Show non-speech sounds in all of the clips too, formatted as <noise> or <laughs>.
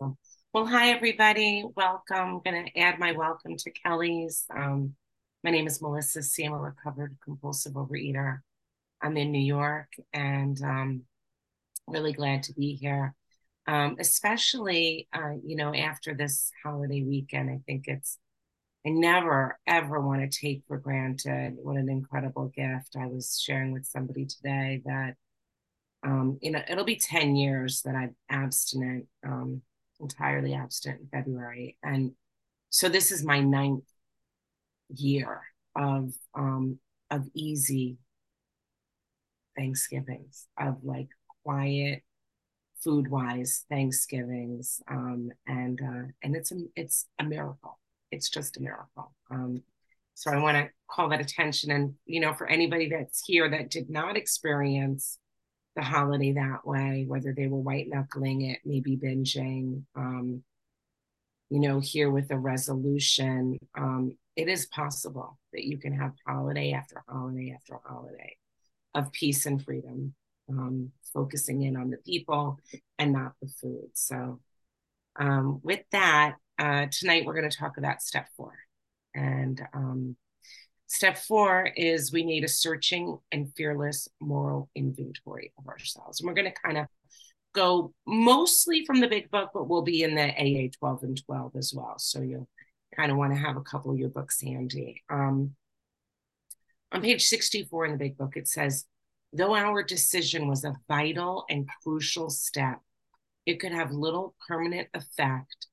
Awesome. Well, hi, everybody. Welcome. I'm going to add my welcome to Kelly's. Um, my name is Melissa C. I'm a recovered compulsive overeater. I'm in New York and um, really glad to be here, um, especially, uh, you know, after this holiday weekend. I think it's, I never, ever want to take for granted what an incredible gift. I was sharing with somebody today that um, you know, it'll be 10 years that I'm abstinent, um, entirely abstinent in February. And so this is my ninth year of um of easy Thanksgivings, of like quiet food wise Thanksgivings. Um, and uh, and it's a it's a miracle. It's just a miracle. Um, so I want to call that attention. And you know, for anybody that's here that did not experience the holiday that way, whether they were white knuckling it, maybe binging, um, you know, here with a resolution, um, it is possible that you can have holiday after holiday after holiday of peace and freedom, um, focusing in on the people and not the food. So, um, with that, uh, tonight we're going to talk about step four. And um, Step four is we need a searching and fearless moral inventory of ourselves. And we're going to kind of go mostly from the big book, but we'll be in the AA 12 and 12 as well. So you'll kind of want to have a couple of your books handy. Um, on page 64 in the big book, it says, though our decision was a vital and crucial step, it could have little permanent effect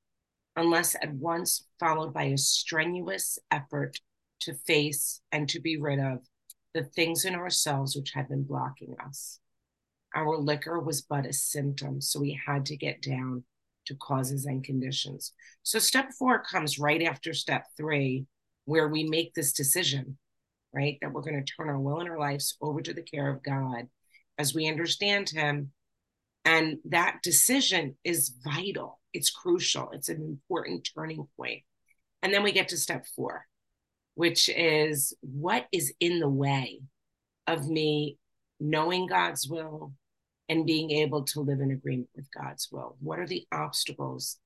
unless at once followed by a strenuous effort to face and to be rid of the things in ourselves which had been blocking us. Our liquor was but a symptom, so we had to get down to causes and conditions. So, step four comes right after step three, where we make this decision, right? That we're going to turn our will and our lives over to the care of God as we understand Him. And that decision is vital, it's crucial, it's an important turning point. And then we get to step four, which is what is in the way of me knowing God's will and being able to live in agreement with God's will. What are the obstacles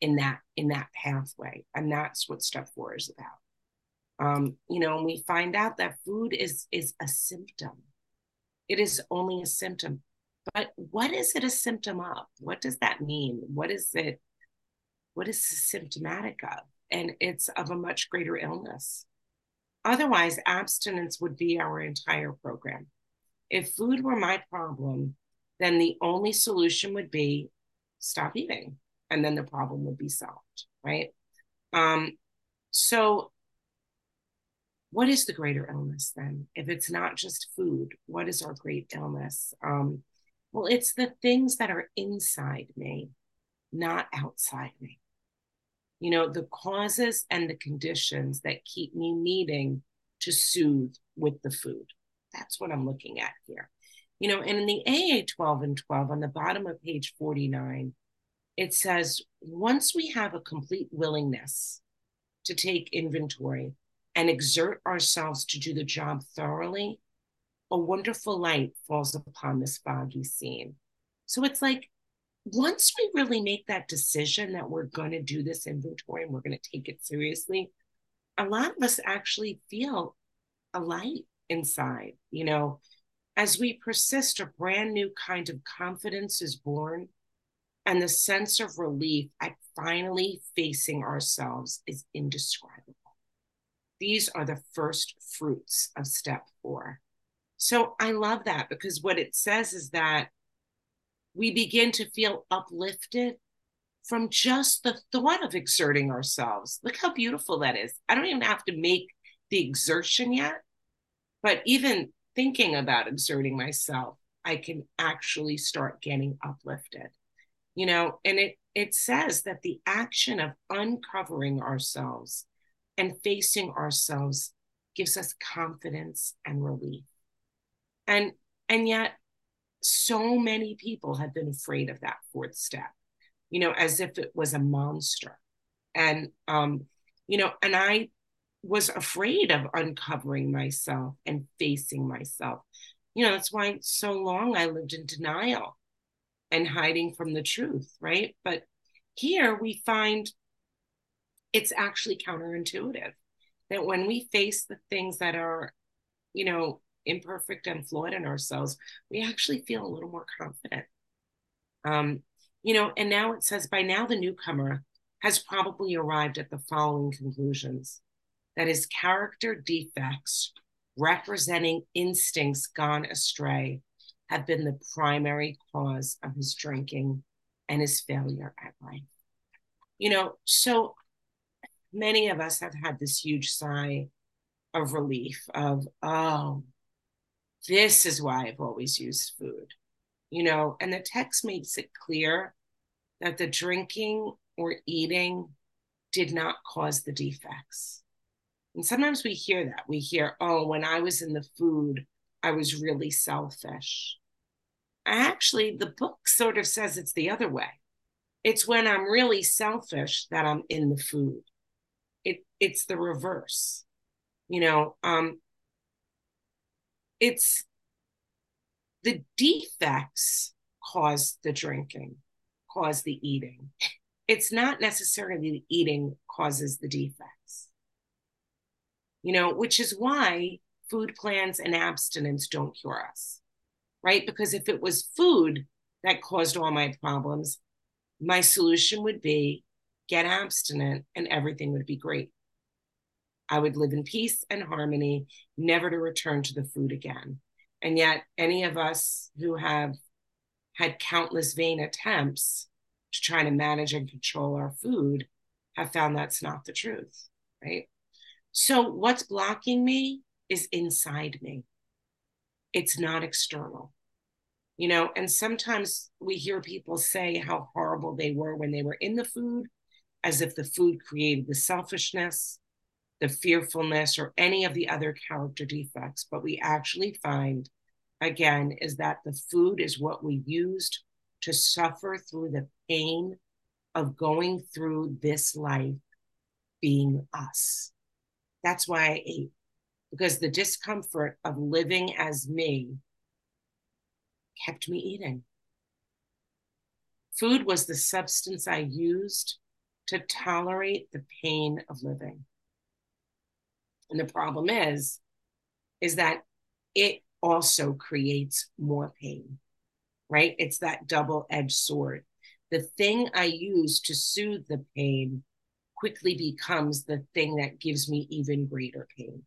in that in that pathway? And that's what step four is about. Um, you know, and we find out that food is is a symptom. It is only a symptom. But what is it a symptom of? What does that mean? What is it? What is symptomatic of? And it's of a much greater illness. Otherwise, abstinence would be our entire program. If food were my problem, then the only solution would be stop eating, and then the problem would be solved, right? Um, so, what is the greater illness then? If it's not just food, what is our great illness? Um, well, it's the things that are inside me, not outside me you know, the causes and the conditions that keep me needing to soothe with the food. That's what I'm looking at here. You know, and in the AA 12 and 12 on the bottom of page 49, it says once we have a complete willingness to take inventory and exert ourselves to do the job thoroughly, a wonderful light falls upon this foggy scene. So it's like once we really make that decision that we're going to do this inventory and we're going to take it seriously, a lot of us actually feel a light inside. You know, as we persist, a brand new kind of confidence is born, and the sense of relief at finally facing ourselves is indescribable. These are the first fruits of step four. So I love that because what it says is that we begin to feel uplifted from just the thought of exerting ourselves. Look how beautiful that is. I don't even have to make the exertion yet, but even thinking about exerting myself, I can actually start getting uplifted. You know, and it it says that the action of uncovering ourselves and facing ourselves gives us confidence and relief. And and yet so many people have been afraid of that fourth step, you know, as if it was a monster. And, um, you know, and I was afraid of uncovering myself and facing myself. You know, that's why so long I lived in denial and hiding from the truth, right? But here we find it's actually counterintuitive that when we face the things that are, you know, imperfect and flawed in ourselves, we actually feel a little more confident. Um, you know, and now it says by now the newcomer has probably arrived at the following conclusions that his character defects representing instincts gone astray have been the primary cause of his drinking and his failure at life. You know, so many of us have had this huge sigh of relief of, oh, this is why I've always used food. You know, and the text makes it clear that the drinking or eating did not cause the defects. And sometimes we hear that. We hear, oh, when I was in the food, I was really selfish. Actually, the book sort of says it's the other way. It's when I'm really selfish that I'm in the food. It it's the reverse. You know, um it's the defects cause the drinking, cause the eating. It's not necessarily the eating causes the defects. You know, which is why food plans and abstinence don't cure us, right? Because if it was food that caused all my problems, my solution would be get abstinent and everything would be great. I would live in peace and harmony, never to return to the food again. And yet, any of us who have had countless vain attempts to try to manage and control our food have found that's not the truth, right? So, what's blocking me is inside me, it's not external. You know, and sometimes we hear people say how horrible they were when they were in the food, as if the food created the selfishness, the fearfulness, or any of the other character defects. But we actually find, again, is that the food is what we used to suffer through the pain of going through this life being us. That's why I ate, because the discomfort of living as me kept me eating. Food was the substance I used to tolerate the pain of living. And the problem is, is that it also creates more pain, right? It's that double edged sword. The thing I use to soothe the pain quickly becomes the thing that gives me even greater pain.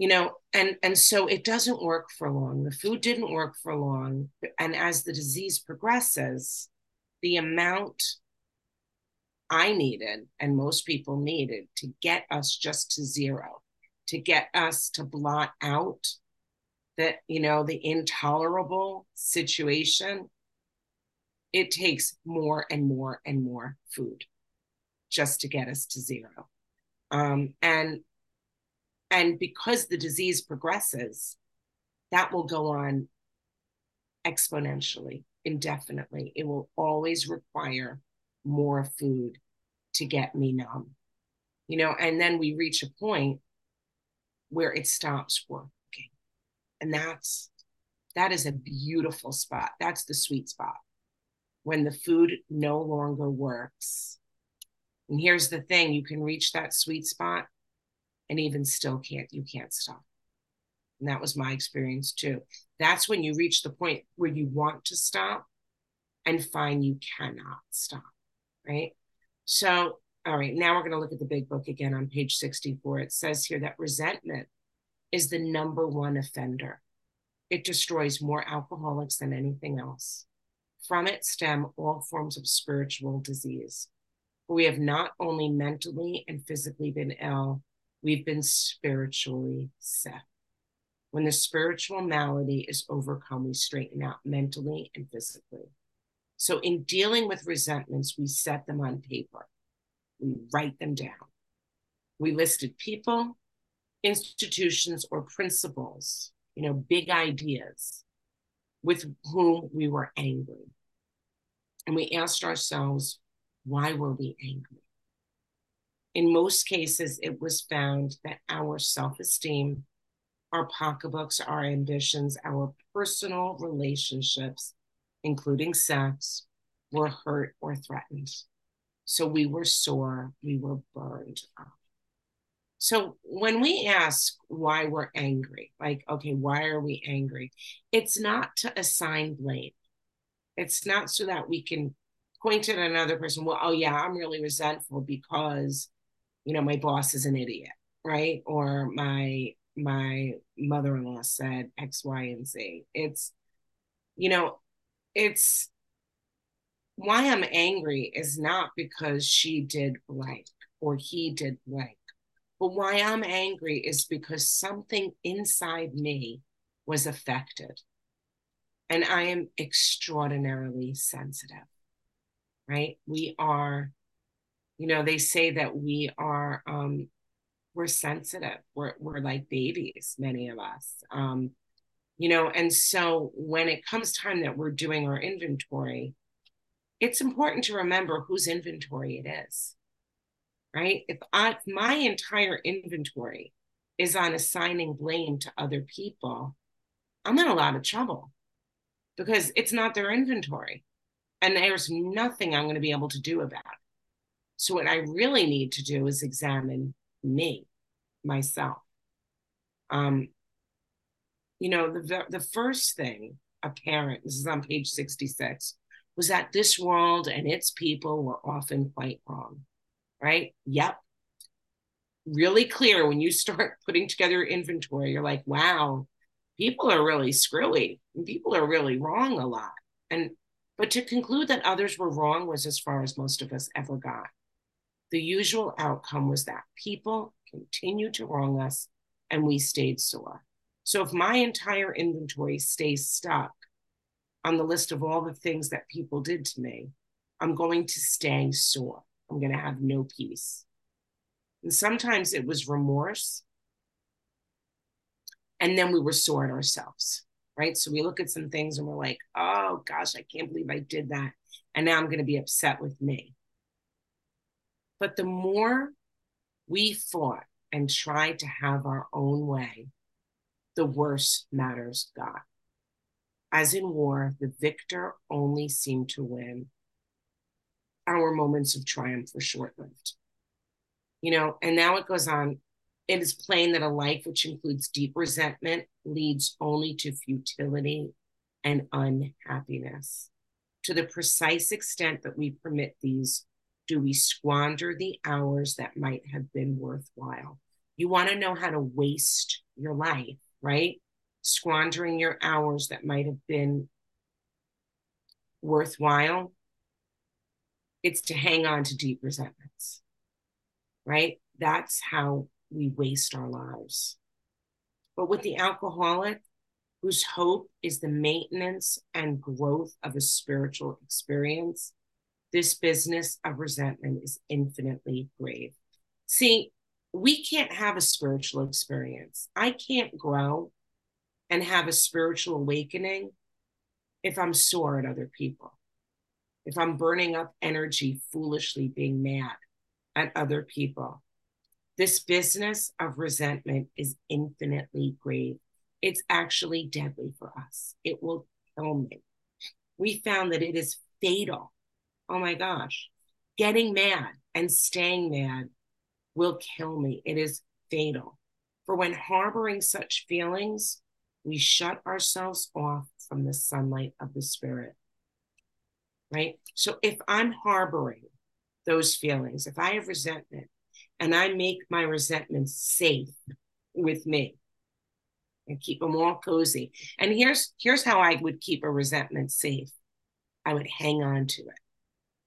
you know and and so it doesn't work for long the food didn't work for long and as the disease progresses the amount i needed and most people needed to get us just to zero to get us to blot out that you know the intolerable situation it takes more and more and more food just to get us to zero um, and and because the disease progresses, that will go on exponentially, indefinitely. It will always require more food to get me numb. You know, and then we reach a point where it stops working. And that's that is a beautiful spot. That's the sweet spot. When the food no longer works. And here's the thing, you can reach that sweet spot and even still can't you can't stop and that was my experience too that's when you reach the point where you want to stop and find you cannot stop right? So all right now we're going to look at the big book again on page 64 it says here that resentment is the number one offender. It destroys more alcoholics than anything else. From it stem all forms of spiritual disease. We have not only mentally and physically been ill we've been spiritually set. When the spiritual malady is overcome, we straighten out mentally and physically. So, in dealing with resentments, we set them on paper, we write them down. We listed people, institutions, or principles, you know, big ideas with whom we were angry. And we asked ourselves, why were we angry? In most cases, it was found that our self esteem, our pocketbooks, our ambitions, our personal relationships including sex, were hurt or threatened. So we were sore, we were burned up. So when we ask why we're angry, like, okay, why are we angry? It's not to assign blame. It's not so that we can point at another person, well, oh yeah, I'm really resentful because, you know, my boss is an idiot, right? Or my my mother-in-law said X, Y, and Z. It's, you know, it's why I'm angry is not because she did blank or he did blank but why I'm angry is because something inside me was affected. And I am extraordinarily sensitive, right? We are, you know, they say that we are, um, we're sensitive. We're, we're like babies, many of us. Um, you know, and so when it comes time that we're doing our inventory, it's important to remember whose inventory it is right? If I, my entire inventory is on assigning blame to other people, I'm in a lot of trouble because it's not their inventory and there's nothing I'm going to be able to do about it. So, what I really need to do is examine me, myself. Um, you know, the, the first thing a parent, this is on page 66, was that this world and its people were often quite wrong right? Yep. Really clear when you <laughs> start putting together inventory, you're like, wow, people are really screwy. and People are really wrong a lot. And but to conclude that others were wrong was as far as most of us ever got. The usual outcome was that people continued to wrong us and we stayed sore. So if my entire inventory stays stuck on the list of all the things that people did to me, I'm going to stay sore. I'm going to have no peace. And sometimes it was remorse. And then we were sore at ourselves, right? So we look at some things and we're like, oh gosh, I can't believe I did that. And now I'm going to be upset with me. But the more we fought and tried to have our own way, the worse matters got. As in war, the victor only seemed to win our moments of triumph were short lived. You know, and now it goes on. It is plain that a life which includes deep resentment leads only to futility and unhappiness. To the precise extent that we permit these, do we squander the hours that might have been worthwhile? You want to know how to waste your life, right? Squandering your hours that might have been worthwhile it's to hang on to deep resentments, right? That's how we waste our lives. But with the alcoholic, whose hope is the maintenance and growth of a spiritual experience, this business of resentment is infinitely grave. See, we can't have a spiritual experience. I can't grow and have a spiritual awakening if I'm sore at other people if I'm burning up energy foolishly being mad at other people. This business of resentment is infinitely grave. It's actually deadly for us. It will kill me. We found that it is fatal. Oh my gosh. Getting mad and staying mad will kill me. It is fatal. For when harboring such feelings, we shut ourselves off from the sunlight of the spirit right? So if I'm harboring those feelings, if I have resentment and I make my resentment safe with me and keep them all cozy. And here's here's how I would keep a resentment safe. I would hang on to it,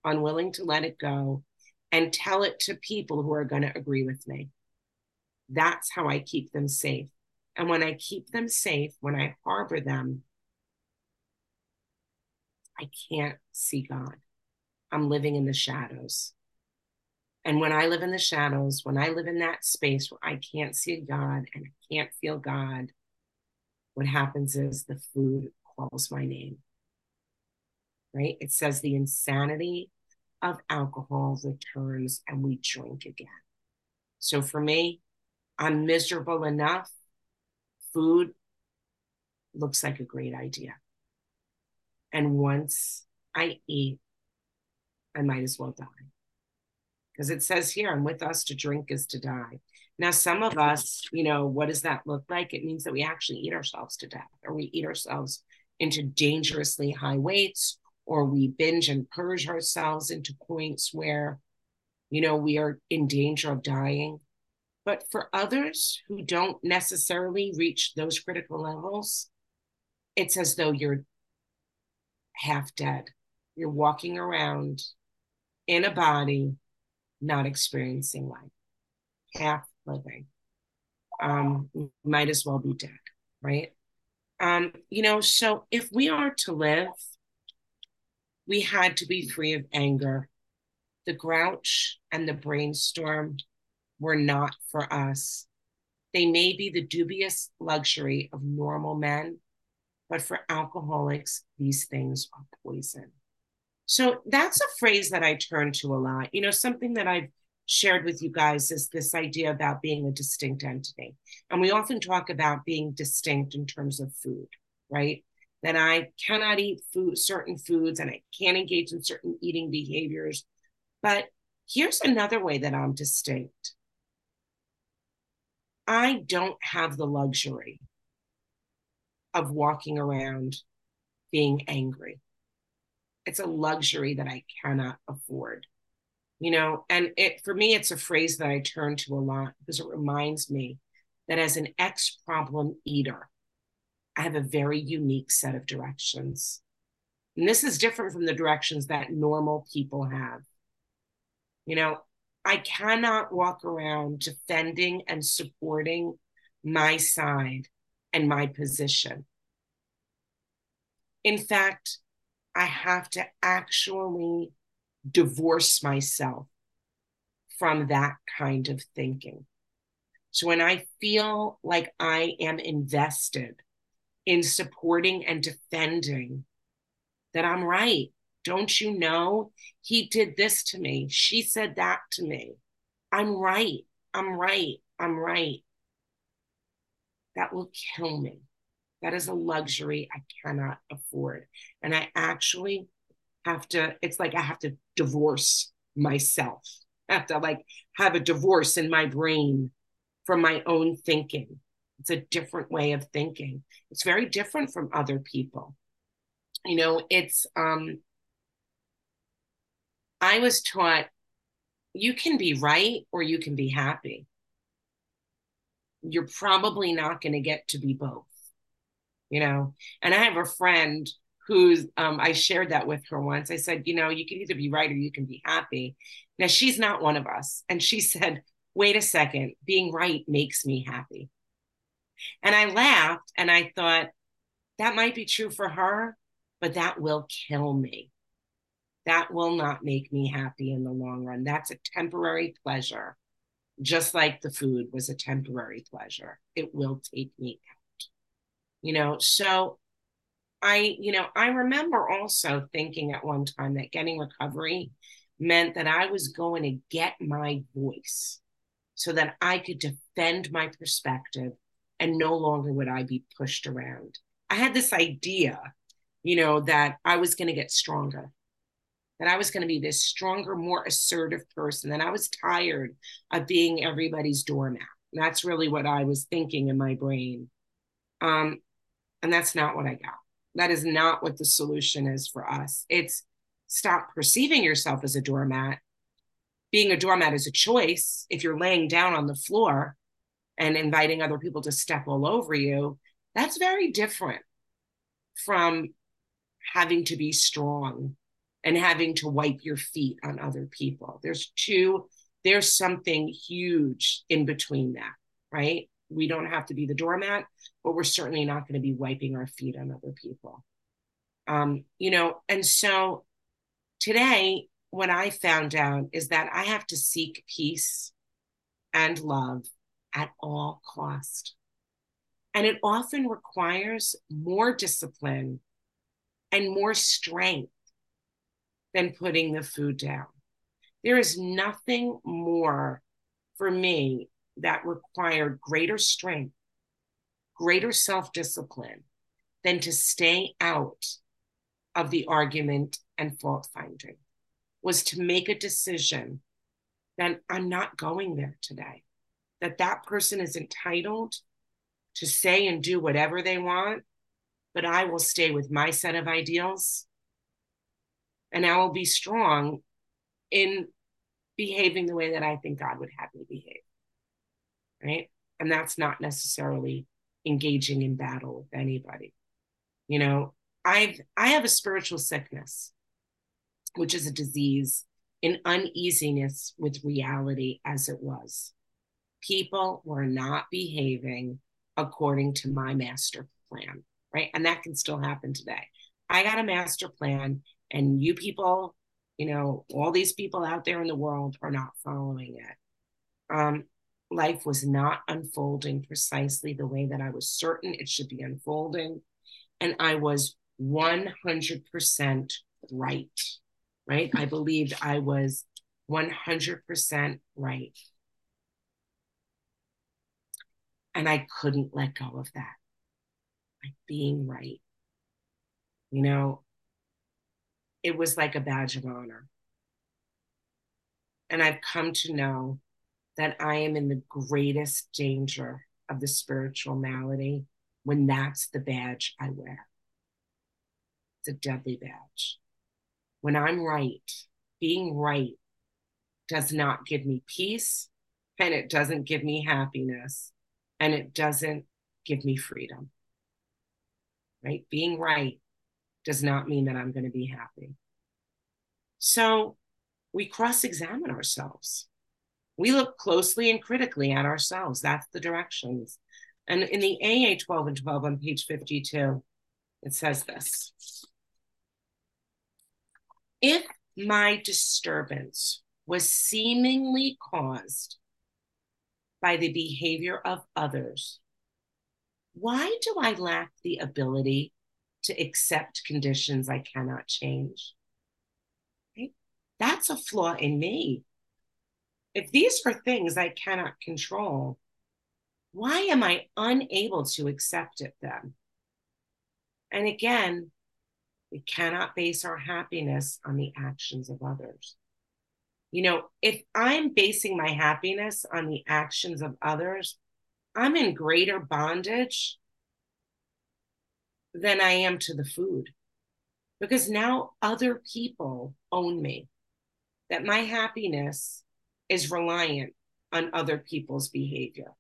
unwilling to let it go and tell it to people who are going to agree with me. That's how I keep them safe. And when I keep them safe, when I harbor them, I can't see God. I'm living in the shadows. And when I live in the shadows, when I live in that space where I can't see God and I can't feel God, what happens is the food calls my name. Right? It says the insanity of alcohol returns and we drink again. So for me, I'm miserable enough. Food looks like a great idea And once I eat, I might as well die. Because it says here, and with us to drink is to die. Now, some of us, you know, what does that look like? It means that we actually eat ourselves to death, or we eat ourselves into dangerously high weights, or we binge and purge ourselves into points where, you know, we are in danger of dying. But for others who don't necessarily reach those critical levels, it's as though you're half dead. You're walking around in a body, not experiencing life, half living. Um, might as well be dead, right? Um, you know, so if we are to live, we had to be free of anger. The grouch and the brainstorm were not for us. They may be the dubious luxury of normal men, but for alcoholics, these things are poison. So that's a phrase that I turn to a lot. You know, something that I've shared with you guys is this idea about being a distinct entity. And we often talk about being distinct in terms of food, right? That I cannot eat food, certain foods, and I can't engage in certain eating behaviors. But here's another way that I'm distinct. I don't have the luxury of walking around being angry. It's a luxury that I cannot afford. You know, and it for me, it's a phrase that I turn to a lot because it reminds me that as an ex problem eater, I have a very unique set of directions. And this is different from the directions that normal people have. You know, I cannot walk around defending and supporting my side and my position. In fact, I have to actually divorce myself from that kind of thinking. So when I feel like I am invested in supporting and defending that I'm right, don't you know? He did this to me. She said that to me. I'm right. I'm right. I'm right. That will kill me. That is a luxury I cannot afford. And I actually have to, it's like I have to divorce myself. <laughs> I have to like have a divorce in my brain from my own thinking. It's a different way of thinking. It's very different from other people. You know, it's um I was taught you can be right or you can be happy. You're probably not going to get to be both, you know. And I have a friend who's, um, I shared that with her once. I said, you know, you can either be right or you can be happy. Now, she's not one of us. And she <laughs> said, wait a second, being right makes me happy. And I laughed and I thought, that might be true for her, but that will kill me that will not make me happy in the long run. That's a temporary pleasure, just like the food was a temporary pleasure. It will take me out. You know, so I, you know, I remember also thinking at one time that getting recovery meant that I was going to get my voice so that I could defend my perspective and no longer would I be pushed around. I had this idea, you know, that I was going to get stronger that I was going to be this stronger, more assertive person. And I was tired of being everybody's doormat. And that's really what I was thinking in my brain. Um, and that's not what I got. That is not what the solution is for us. It's stop perceiving yourself as a doormat. Being a doormat is a choice. If you're laying down on the floor and inviting other people to step all over you, that's very different from having to be strong and having to wipe your feet on other people. There's two, there's something huge in between that, right? We don't have to be the doormat, but we're certainly not going to be wiping our feet on other people. Um, you know, and so today, what I found out is that I have to seek peace and love at all cost. And it often requires more discipline and more strength than putting the food down. There is nothing more for me that required greater strength, greater self discipline than to stay out of the argument and fault finding was to make a decision that I'm not going there today, that that person is entitled to say and do whatever they want, but I will stay with my set of ideals and I will be strong in behaving the way that I think God would have me behave. Right. And that's not necessarily engaging in battle with anybody. You know, I've I have a spiritual sickness, which is a disease in uneasiness with reality as it was. People were not behaving according to my master plan, right? And that can still happen today. I got a master plan, and you people, you know, all these people out there in the world are not following it. Um, life was not unfolding precisely the way that I was certain it should be unfolding. And I was 100% right, right? I believed I was 100% right. And I couldn't let go of that, like being right. You know, it was like a badge of honor. And I've come to know that I am in the greatest danger of the spiritual malady when that's the badge I wear. It's a deadly badge. When I'm right, being right does not give me peace and it doesn't give me happiness and it doesn't give me freedom. Right? Being right does not mean that I'm going to be happy. So we cross examine ourselves we look closely and critically at ourselves. That's the directions. And in the AA 12 and 12 on page 52, it says this If my disturbance was seemingly caused by the behavior of others, why do I lack the ability to accept conditions I cannot change? Right? That's a flaw in me if these are things I cannot control, why am I unable to accept it then? And again, we cannot base our happiness on the actions of others. You know, if I'm basing my happiness on the actions of others, I'm in greater bondage than I am to the food because now other people own me, that my happiness is reliant on other people's behavior.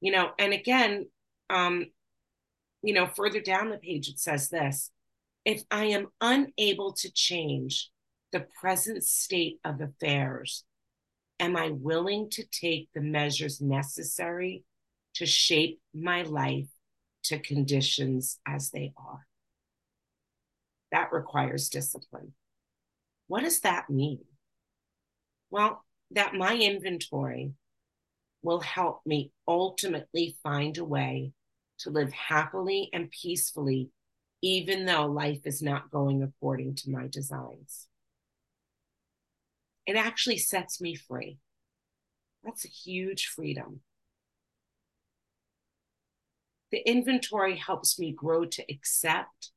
You know, and again, um, you know, further down the page, it says this if I am unable to change the present state of affairs, am I willing to take the measures necessary to shape my life to conditions as they are? That requires discipline. What does that mean? Well, that my inventory will help me ultimately find a way to live happily and peacefully, even though life is not going according to my designs. It actually sets me free. That's a huge freedom. The inventory helps me grow to accept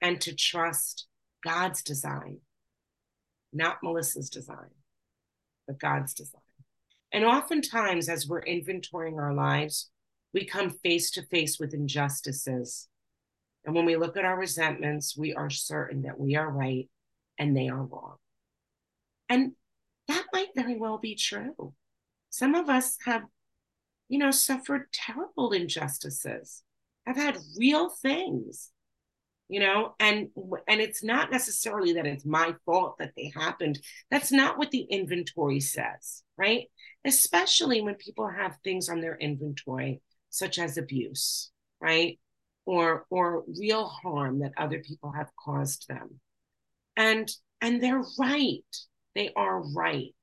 and to trust God's design, not Melissa's design but God's design. And oftentimes, as we're inventorying our lives, we come face to face with injustices. And when we look at our resentments, we are certain that we are right and they are wrong. And that might very well be true. Some of us have, you know, suffered terrible injustices, have had real things you know and and it's not necessarily that it's my fault that they happened. That's not what the inventory says right? Especially when people have things on their inventory such as abuse right? Or or real harm that other people have caused them. And and they're right they are right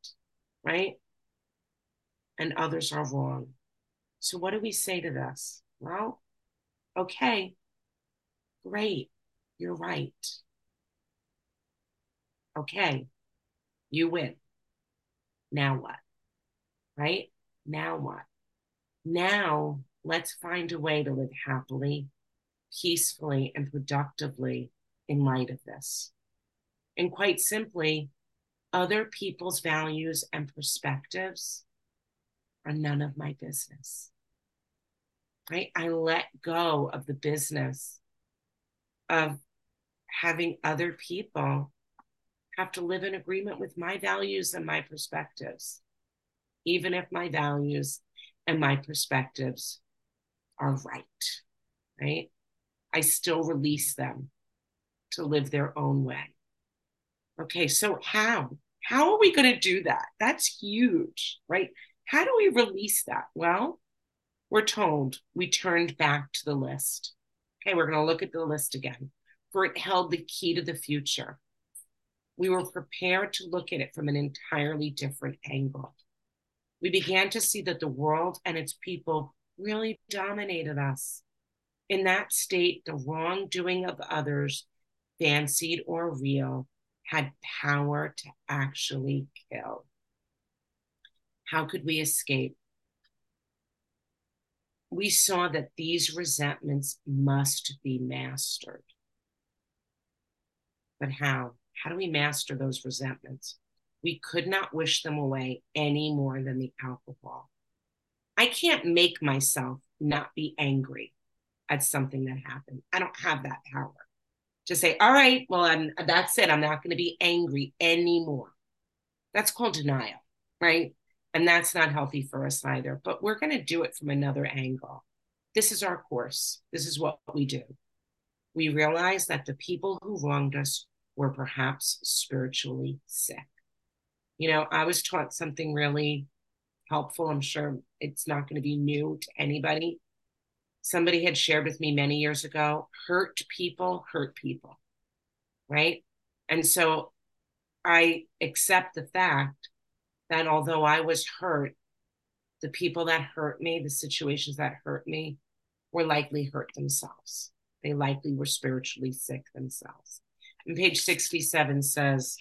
right and others are wrong so what do we say to this well okay Great. You're right. Okay. You win. Now what? Right? Now what? Now let's find a way to live happily, peacefully, and productively in light of this. And quite simply, other people's values and perspectives are none of my business. Right? I let go of the business of having other people have to live in agreement with my values and my perspectives, even if my values and my perspectives are right, right? I still release them to live their own way. Okay, so how? How are we going to do that? That's huge, right? How do we release that? Well, we're told we turned back to the list. Okay, we're going to look at the list again, for it held the key to the future. We were prepared to look at it from an entirely different angle. We began to see that the world and its people really dominated us. In that state, the wrongdoing of others, fancied or real, had power to actually kill. How could we escape? We saw that these resentments must be mastered. But how? How do we master those resentments? We could not wish them away any more than the alcohol. I can't make myself not be angry at something that happened. I don't have that power to say, all right, well, I'm, that's it. I'm not going to be angry anymore. That's called denial, right? And that's not healthy for us either. But we're going to do it from another angle. This is our course. This is what we do. We realize that the people who wronged us were perhaps spiritually sick. You know, I was taught something really helpful. I'm sure it's not going to be new to anybody. Somebody had shared with me many years ago hurt people hurt people, right? And so I accept the fact that although I was hurt, the people that hurt me, the situations that hurt me, were likely hurt themselves. They likely were spiritually sick themselves. And page 67 says,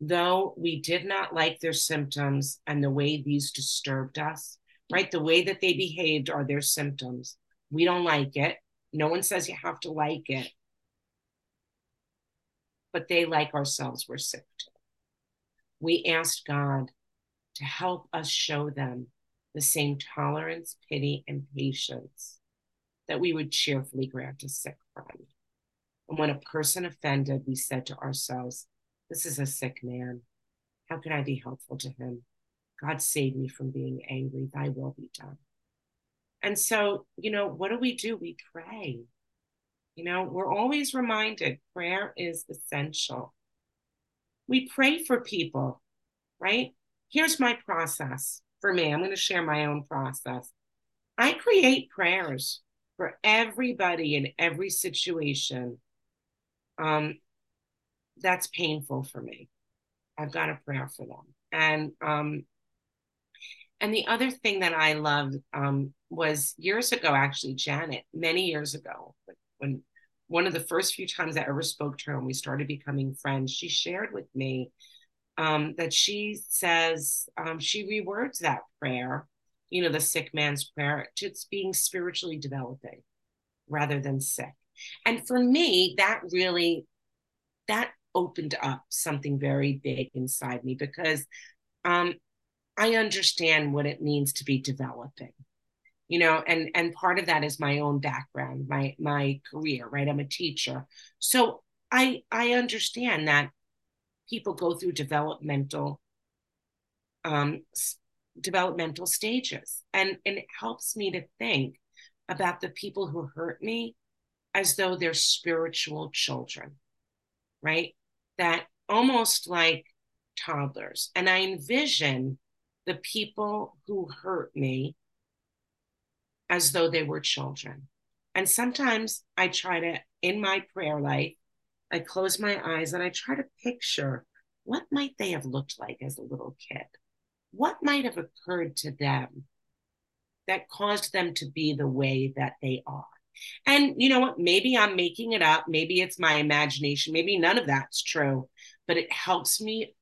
though we did not like their symptoms and the way these disturbed us, right? The way that they behaved are their symptoms. We don't like it. No one says you have to like it. But they, like ourselves, were sick too. We asked God to help us show them the same tolerance, pity, and patience that we would cheerfully grant a sick friend. And when a person offended, we said to ourselves, This is a sick man. How can I be helpful to him? God save me from being angry. Thy will be done. And so, you know, what do we do? We pray. You know, we're always reminded prayer is essential. We pray for people, right? Here's my process for me. I'm going to share my own process. I create prayers for everybody in every situation um, that's painful for me. I've got a prayer for them. And um, and the other thing that I loved um, was years ago, actually, Janet, many years ago, when one of the first few times I ever spoke to her and we started becoming friends, she shared with me um, that she says um, she rewords that prayer, you know, the sick man's prayer, to it's being spiritually developing rather than sick. And for me, that really that opened up something very big inside me because um, I understand what it means to be developing, you know, and and part of that is my own background, my my career, right? I'm a teacher, so I I understand that people go through developmental um, developmental stages, and and it helps me to think about the people who hurt me as though they're spiritual children, right? That almost like toddlers. And I envision the people who hurt me as though they were children. And sometimes I try to, in my prayer life, I close my eyes and I try to picture what might they have looked like as a little kid? What might have occurred to them that caused them to be the way that they are? And you know what? Maybe I'm making it up. Maybe it's my imagination. Maybe none of that's true, but it helps me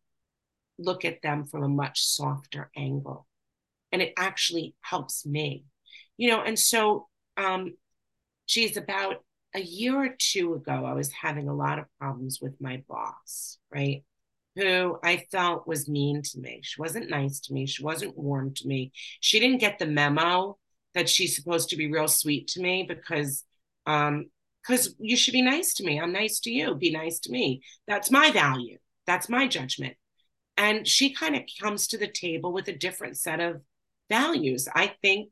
look at them from a much softer angle. And it actually helps me, you know. And so um, geez, about a year or two ago, I was having a lot of problems with my boss, right? Who I felt was mean to me. She wasn't nice to me. She wasn't warm to me. She didn't get the memo that she's supposed to be real sweet to me because um because you should be nice to me. I'm nice to you. Be nice to me. That's my value. That's my judgment. And she kind of comes to the table with a different set of values. I think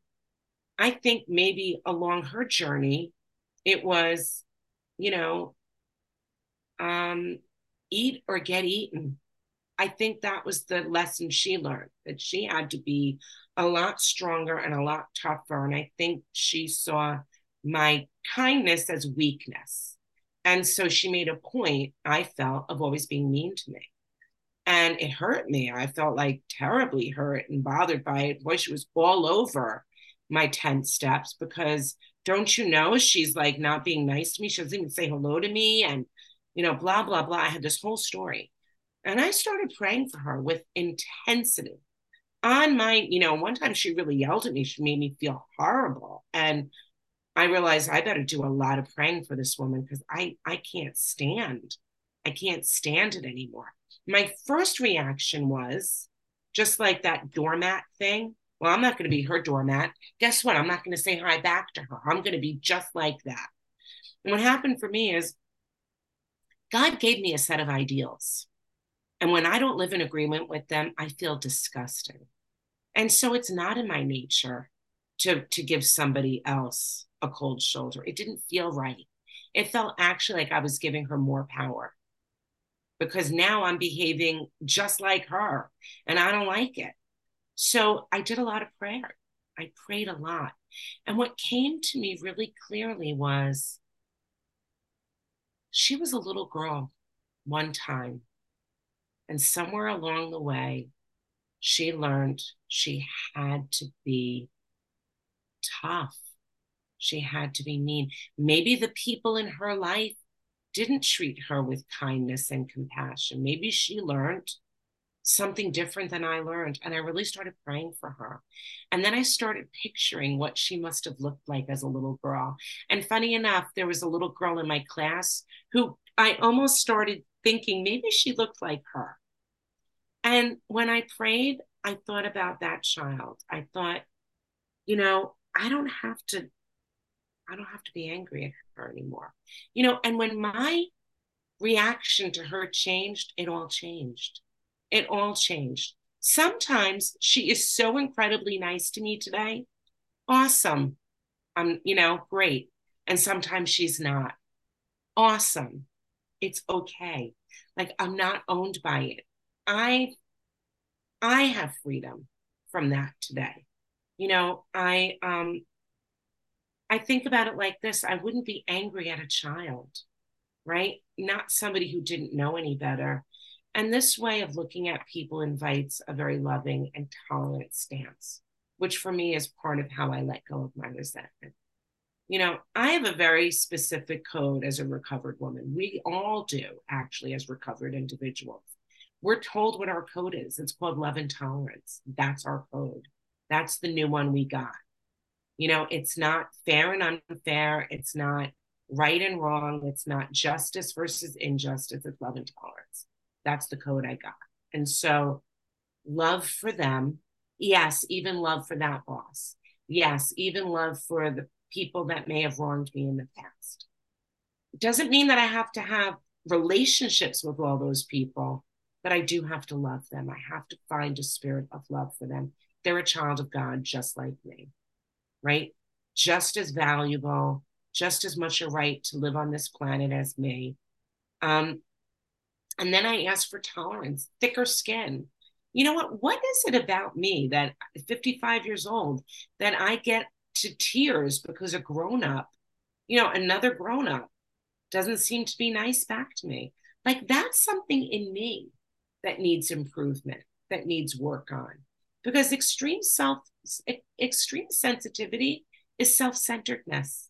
I think maybe along her journey, it was, you know, um, eat or get eaten. I think that was the lesson she learned that she had to be a lot stronger and a lot tougher. And I think she saw my kindness as weakness. And so she made a point, I felt, of always being mean to me. And it hurt me. I felt like terribly hurt and bothered by it. Boy, she was all over my 10 steps because don't you know she's like not being nice to me? She doesn't even say hello to me and, you know, blah, blah, blah. I had this whole story. And I started praying for her with intensity. On my, you know, one time she really yelled at me. She made me feel horrible. And I realized I better do a lot of praying for this woman because I I can't stand. I can't stand it anymore. My first reaction was just like that doormat thing. Well, I'm not going to be her doormat. Guess what? I'm not going to say hi back to her. I'm going to be just like that. And what happened for me is God gave me a set of ideals. And when I don't live in agreement with them, I feel disgusting. And so it's not in my nature to, to give somebody else a cold shoulder. It didn't feel right. It felt actually like I was giving her more power because now I'm behaving just like her and I don't like it. So I did a lot of prayer. I prayed a lot. And what came to me really clearly was she was a little girl one time. And somewhere along the way, she learned she had to be tough. She had to be mean. Maybe the people in her life didn't treat her with kindness and compassion. Maybe she learned something different than I learned. And I really started praying for her. And then I started picturing what she must have looked like as a little girl. And funny enough, there was a little girl in my class who I almost started thinking maybe she looked like her. And when I prayed, I thought about that child. I thought, you know, I don't have to, I don't have to be angry at her anymore. You know, and when my reaction to her changed, it all changed it all changed. Sometimes she is so incredibly nice to me today. Awesome. I'm, you know, great. And sometimes she's not. Awesome. It's okay. Like I'm not owned by it. I I have freedom from that today. You know, I um I think about it like this. I wouldn't be angry at a child, right? Not somebody who didn't know any better. And this way of looking at people invites a very loving and tolerant stance, which for me is part of how I let go of my resentment. You know, I have a very specific code as a recovered woman. We all do, actually, as recovered individuals. We're told what our code is. It's called love and tolerance. That's our code. That's the new one we got. You know, it's not fair and unfair. It's not right and wrong. It's not justice versus injustice. It's love and tolerance. That's the code I got. And so, love for them. Yes, even love for that boss. Yes, even love for the people that may have wronged me in the past. It doesn't mean that I have to have relationships with all those people, but I do have to love them. I have to find a spirit of love for them. They're a child of God just like me, right? Just as valuable, just as much a right to live on this planet as me. Um, and then I asked for tolerance, thicker skin. You know what? What is it about me that 55 years old that I get to tears because a grown up, you know, another grown up doesn't seem to be nice back to me? Like that's something in me that needs improvement, that needs work on. Because extreme self, extreme sensitivity is self-centeredness.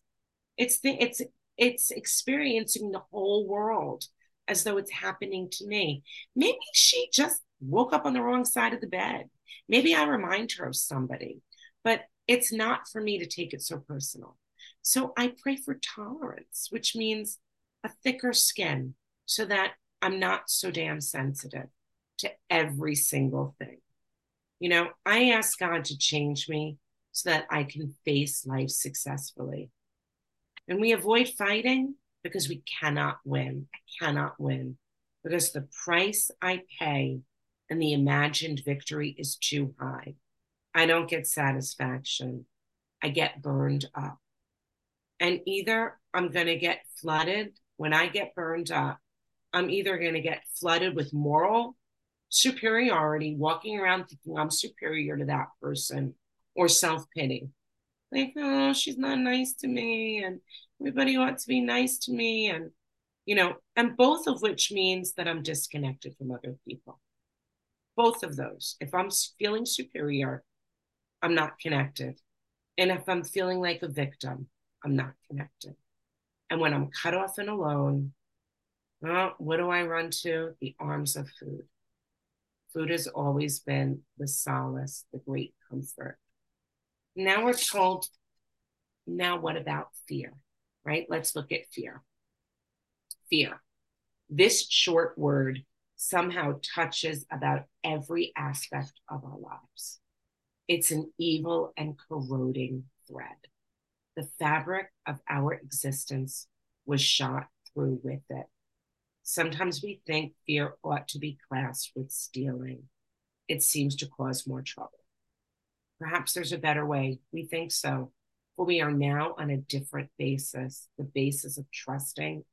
It's the it's it's experiencing the whole world as though it's happening to me. Maybe she just woke up on the wrong side of the bed. Maybe I remind her of somebody, but it's not for me to take it so personal. So I pray for tolerance, which means a thicker skin so that I'm not so damn sensitive to every single thing. You know, I ask God to change me so that I can face life successfully. And we avoid fighting because we cannot win. I cannot win because the price I pay and the imagined victory is too high. I don't get satisfaction. I get burned up. And either I'm going to get flooded when I get burned up, I'm either going to get flooded with moral superiority, walking around thinking I'm superior to that person, or self pity. Like, oh, she's not nice to me, and everybody ought to be nice to me. And, you know, and both of which means that I'm disconnected from other people. Both of those. If I'm feeling superior, I'm not connected. And if I'm feeling like a victim, I'm not connected. And when I'm cut off and alone, well, what do I run to? The arms of food. Food has always been the solace, the great comfort. Now we're told, now what about fear? Right? Let's look at fear. Fear. This short word somehow touches about every aspect of our lives. It's an evil and corroding thread. The fabric of our existence was shot through with it. Sometimes we think fear ought to be classed with stealing. It seems to cause more trouble. Perhaps there's a better way. We think so. But we are now on a different basis the basis of trusting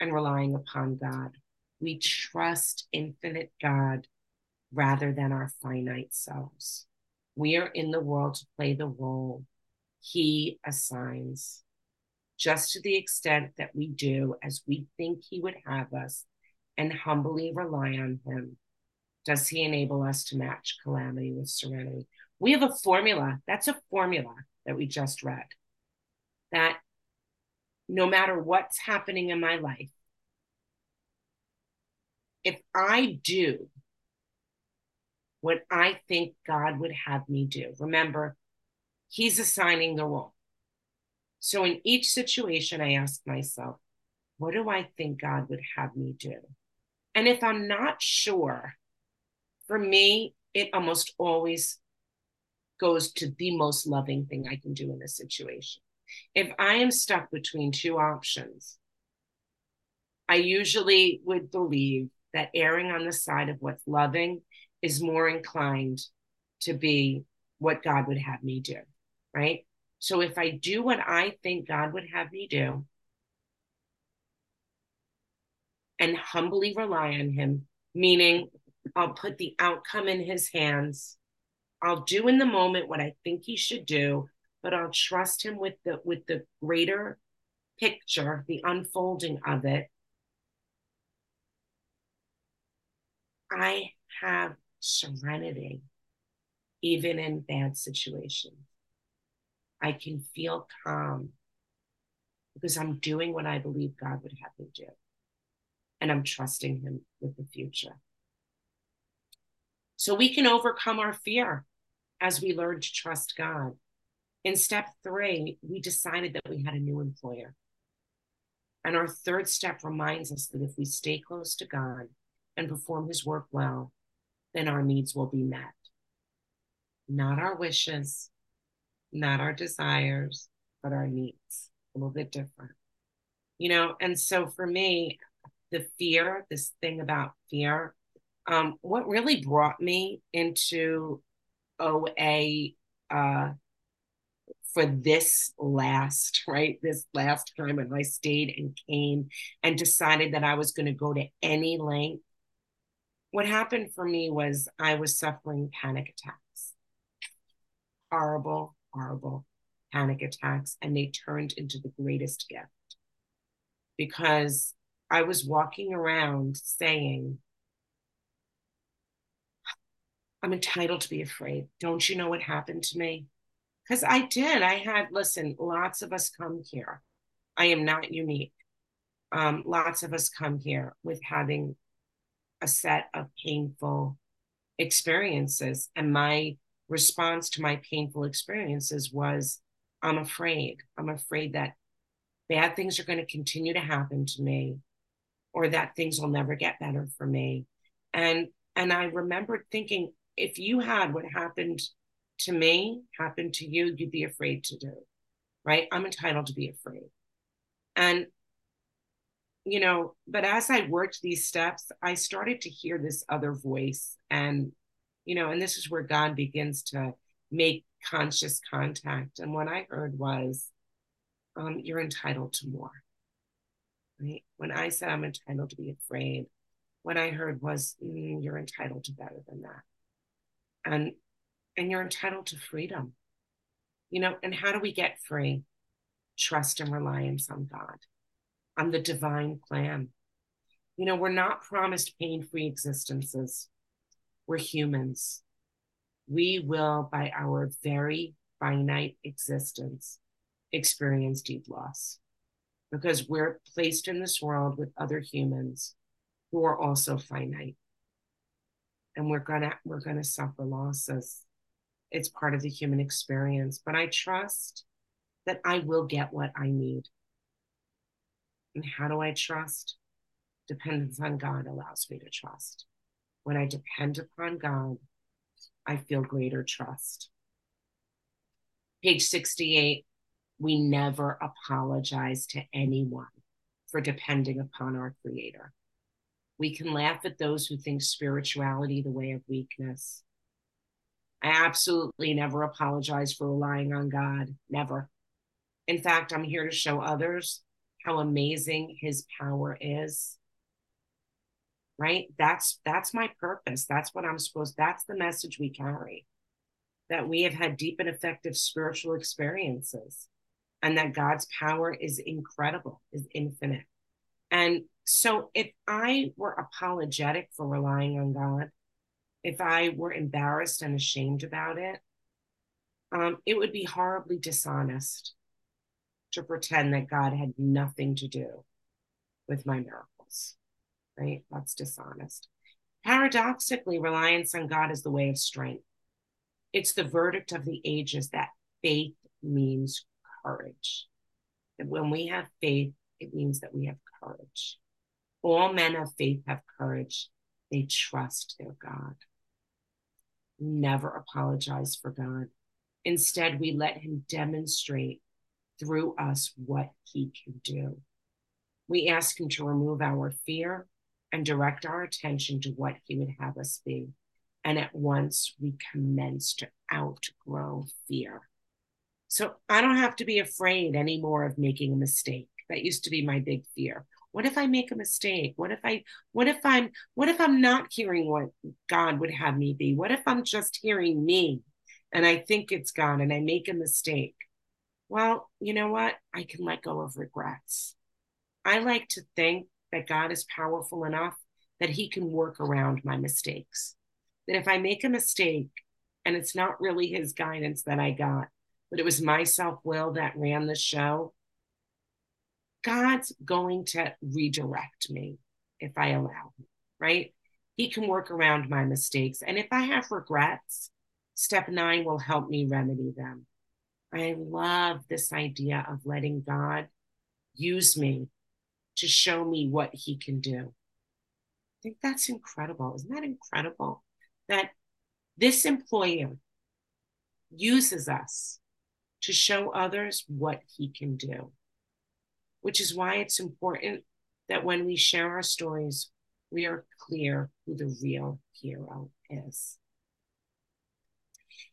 and relying upon God. We trust infinite God rather than our finite selves. We are in the world to play the role He assigns just to the extent that we do as we think He would have us and humbly rely on Him, does He enable us to match calamity with serenity? We have a formula. That's a formula that we just read. That no matter what's happening in my life, if I do what I think God would have me do, remember, He's assigning the role. So in each situation, I ask myself, what do I think God would have me do? And if I'm not sure, for me, it almost always goes to the most loving thing I can do in this situation. If I am stuck between two options, I usually would believe that erring on the side of what's loving is more inclined to be what God would have me do, right? So if I do what I think God would have me do and humbly rely on Him, meaning I'll put the outcome in His hands. I'll do in the moment what I think He should do, but I'll trust Him with the with the greater picture, the unfolding of it. I have serenity even in bad situations. I can feel calm because I'm doing what I believe God would have me do. And I'm trusting Him with the future. So we can overcome our fear as we learn to trust God. In step three, we decided that we had a new employer. And our third step reminds us that if we stay close to God and perform His work well, then our needs will be met. Not our wishes, not our desires, but our needs, a little bit different. You know, and so for me, the fear, this thing about fear, um, what really brought me into OA uh, for this last, right? This last time when I stayed and came and decided that I was going to go to any length. What happened for me was I was suffering panic attacks. Horrible, horrible panic attacks, and they turned into the greatest gift because I was walking around saying, I'm entitled to be afraid. Don't you know what happened to me? Because I did. I had, listen, lots of us come here. I am not unique. Um, lots of us come here with having a set of painful experiences. And my response to my painful experiences was I'm afraid. I'm afraid that bad things are going to continue to happen to me or that things will never get better for me. And and I remembered thinking if you had what happened to me happen to you, you'd be afraid to do. Right? I'm entitled to be afraid. And you know, but as I worked these steps, I started to hear this other voice. And, you know, and this is where God begins to make conscious contact. And what I heard was, um, you're entitled to more. Right? When I said I'm entitled to be afraid, what I heard was, mm, you're entitled to better than that. And and you're entitled to freedom. You know, and how do we get free? Trust and reliance on God on the divine plan. You know, we're not promised pain free existences. We're humans. We will, by our very finite existence, experience deep loss because we're placed in this world with other humans who are also finite. And we're gonna we're gonna suffer losses. It's part of the human experience. But I trust that I will get what I need. And how do I trust? Dependence on God allows me to trust. When I depend upon God, I feel greater trust. Page 68 we never apologize to anyone for depending upon our Creator. We can laugh at those who think spirituality the way of weakness. I absolutely never apologize for relying on God. Never. In fact, I'm here to show others how amazing his power is right? That's that's my purpose. That's what i'm supposed that's the message we carry. That we have had deep and effective spiritual experiences and that god's power is incredible is infinite. And so if i were apologetic for relying on god if i were embarrassed and ashamed about it um, it would be horribly dishonest to pretend that God had nothing to do with my miracles, right? That's dishonest. Paradoxically, reliance on God is the way of strength. It's the verdict of the ages that faith means courage. And when we have faith, it means that we have courage. All men of faith have courage. They trust their God. Never apologize for God. Instead, we let Him demonstrate through us what he can do. We ask him to remove our fear and direct our attention to what he would have us be. And at once we commence to outgrow fear. So I don't have to be afraid anymore of making a mistake. That used to be my big fear. What if I make a mistake? What if I what if I'm what if I'm not hearing what God would have me be? What if I'm just hearing me and I think it's God and I make a mistake? well, you know what? I can let go of regrets. I like to think that God is powerful enough that he can work around my mistakes. That if I make a mistake and it's not really his guidance that I got, but it was my self will that ran the show, God's going to redirect me if I allow him, right? He can work around my mistakes. And if I have regrets, step nine will help me remedy them. I love this idea of letting God use me to show me what he can do. I think that's incredible. Isn't that incredible? That this employer uses us to show others what he can do, which is why it's important that when we share our stories, we are clear who the real hero is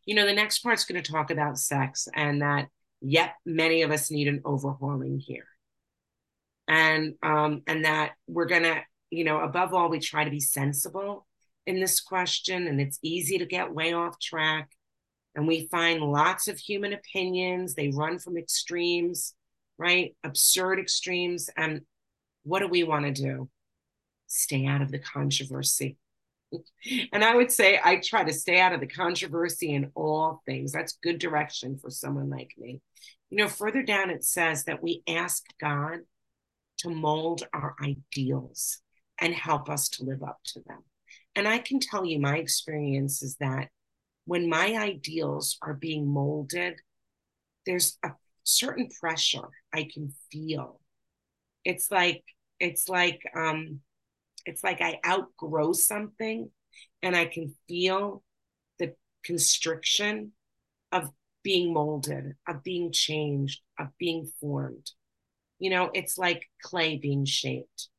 you know, the next part's going to talk about sex and that, yep, many of us need an overhauling here. And, um, and that we're to, you know, above all, we try to be sensible in this question. And it's easy to get way off track. And we find lots of human opinions. They run from extremes, right? Absurd extremes. And what do we want to do? Stay out of the controversy <laughs> and I would say I try to stay out of the controversy in all things. That's good direction for someone like me. You know, further down it says that we ask God to mold our ideals and help us to live up to them. And I can tell you my experience is that when my ideals are being molded, there's a certain pressure I can feel. It's like it's like um it's like I outgrow something and I can feel the constriction of being molded, of being changed, of being formed. You know, it's like clay being shaped,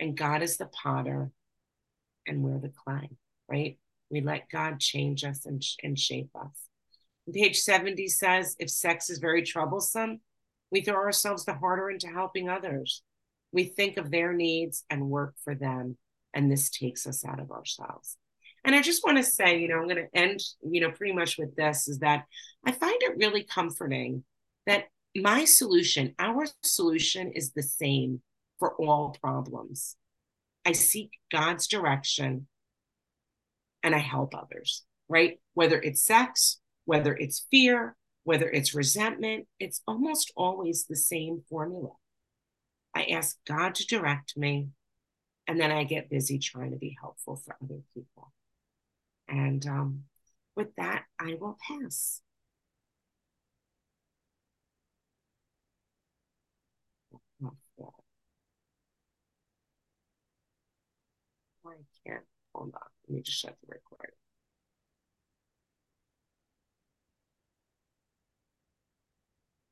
and God is the potter, and we're the clay, right? We let God change us and, and shape us. And page 70 says if sex is very troublesome, we throw ourselves the harder into helping others. We think of their needs and work for them, and this takes us out of ourselves. And I just want to say, you know, I'm going to end, you know, pretty much with this is that I find it really comforting that my solution, our solution is the same for all problems. I seek God's direction and I help others, right? Whether it's sex, whether it's fear, whether it's resentment, it's almost always the same formula. I ask God to direct me, and then I get busy trying to be helpful for other people. And um, with that, I will pass. Hold on. Let me just shut the quick.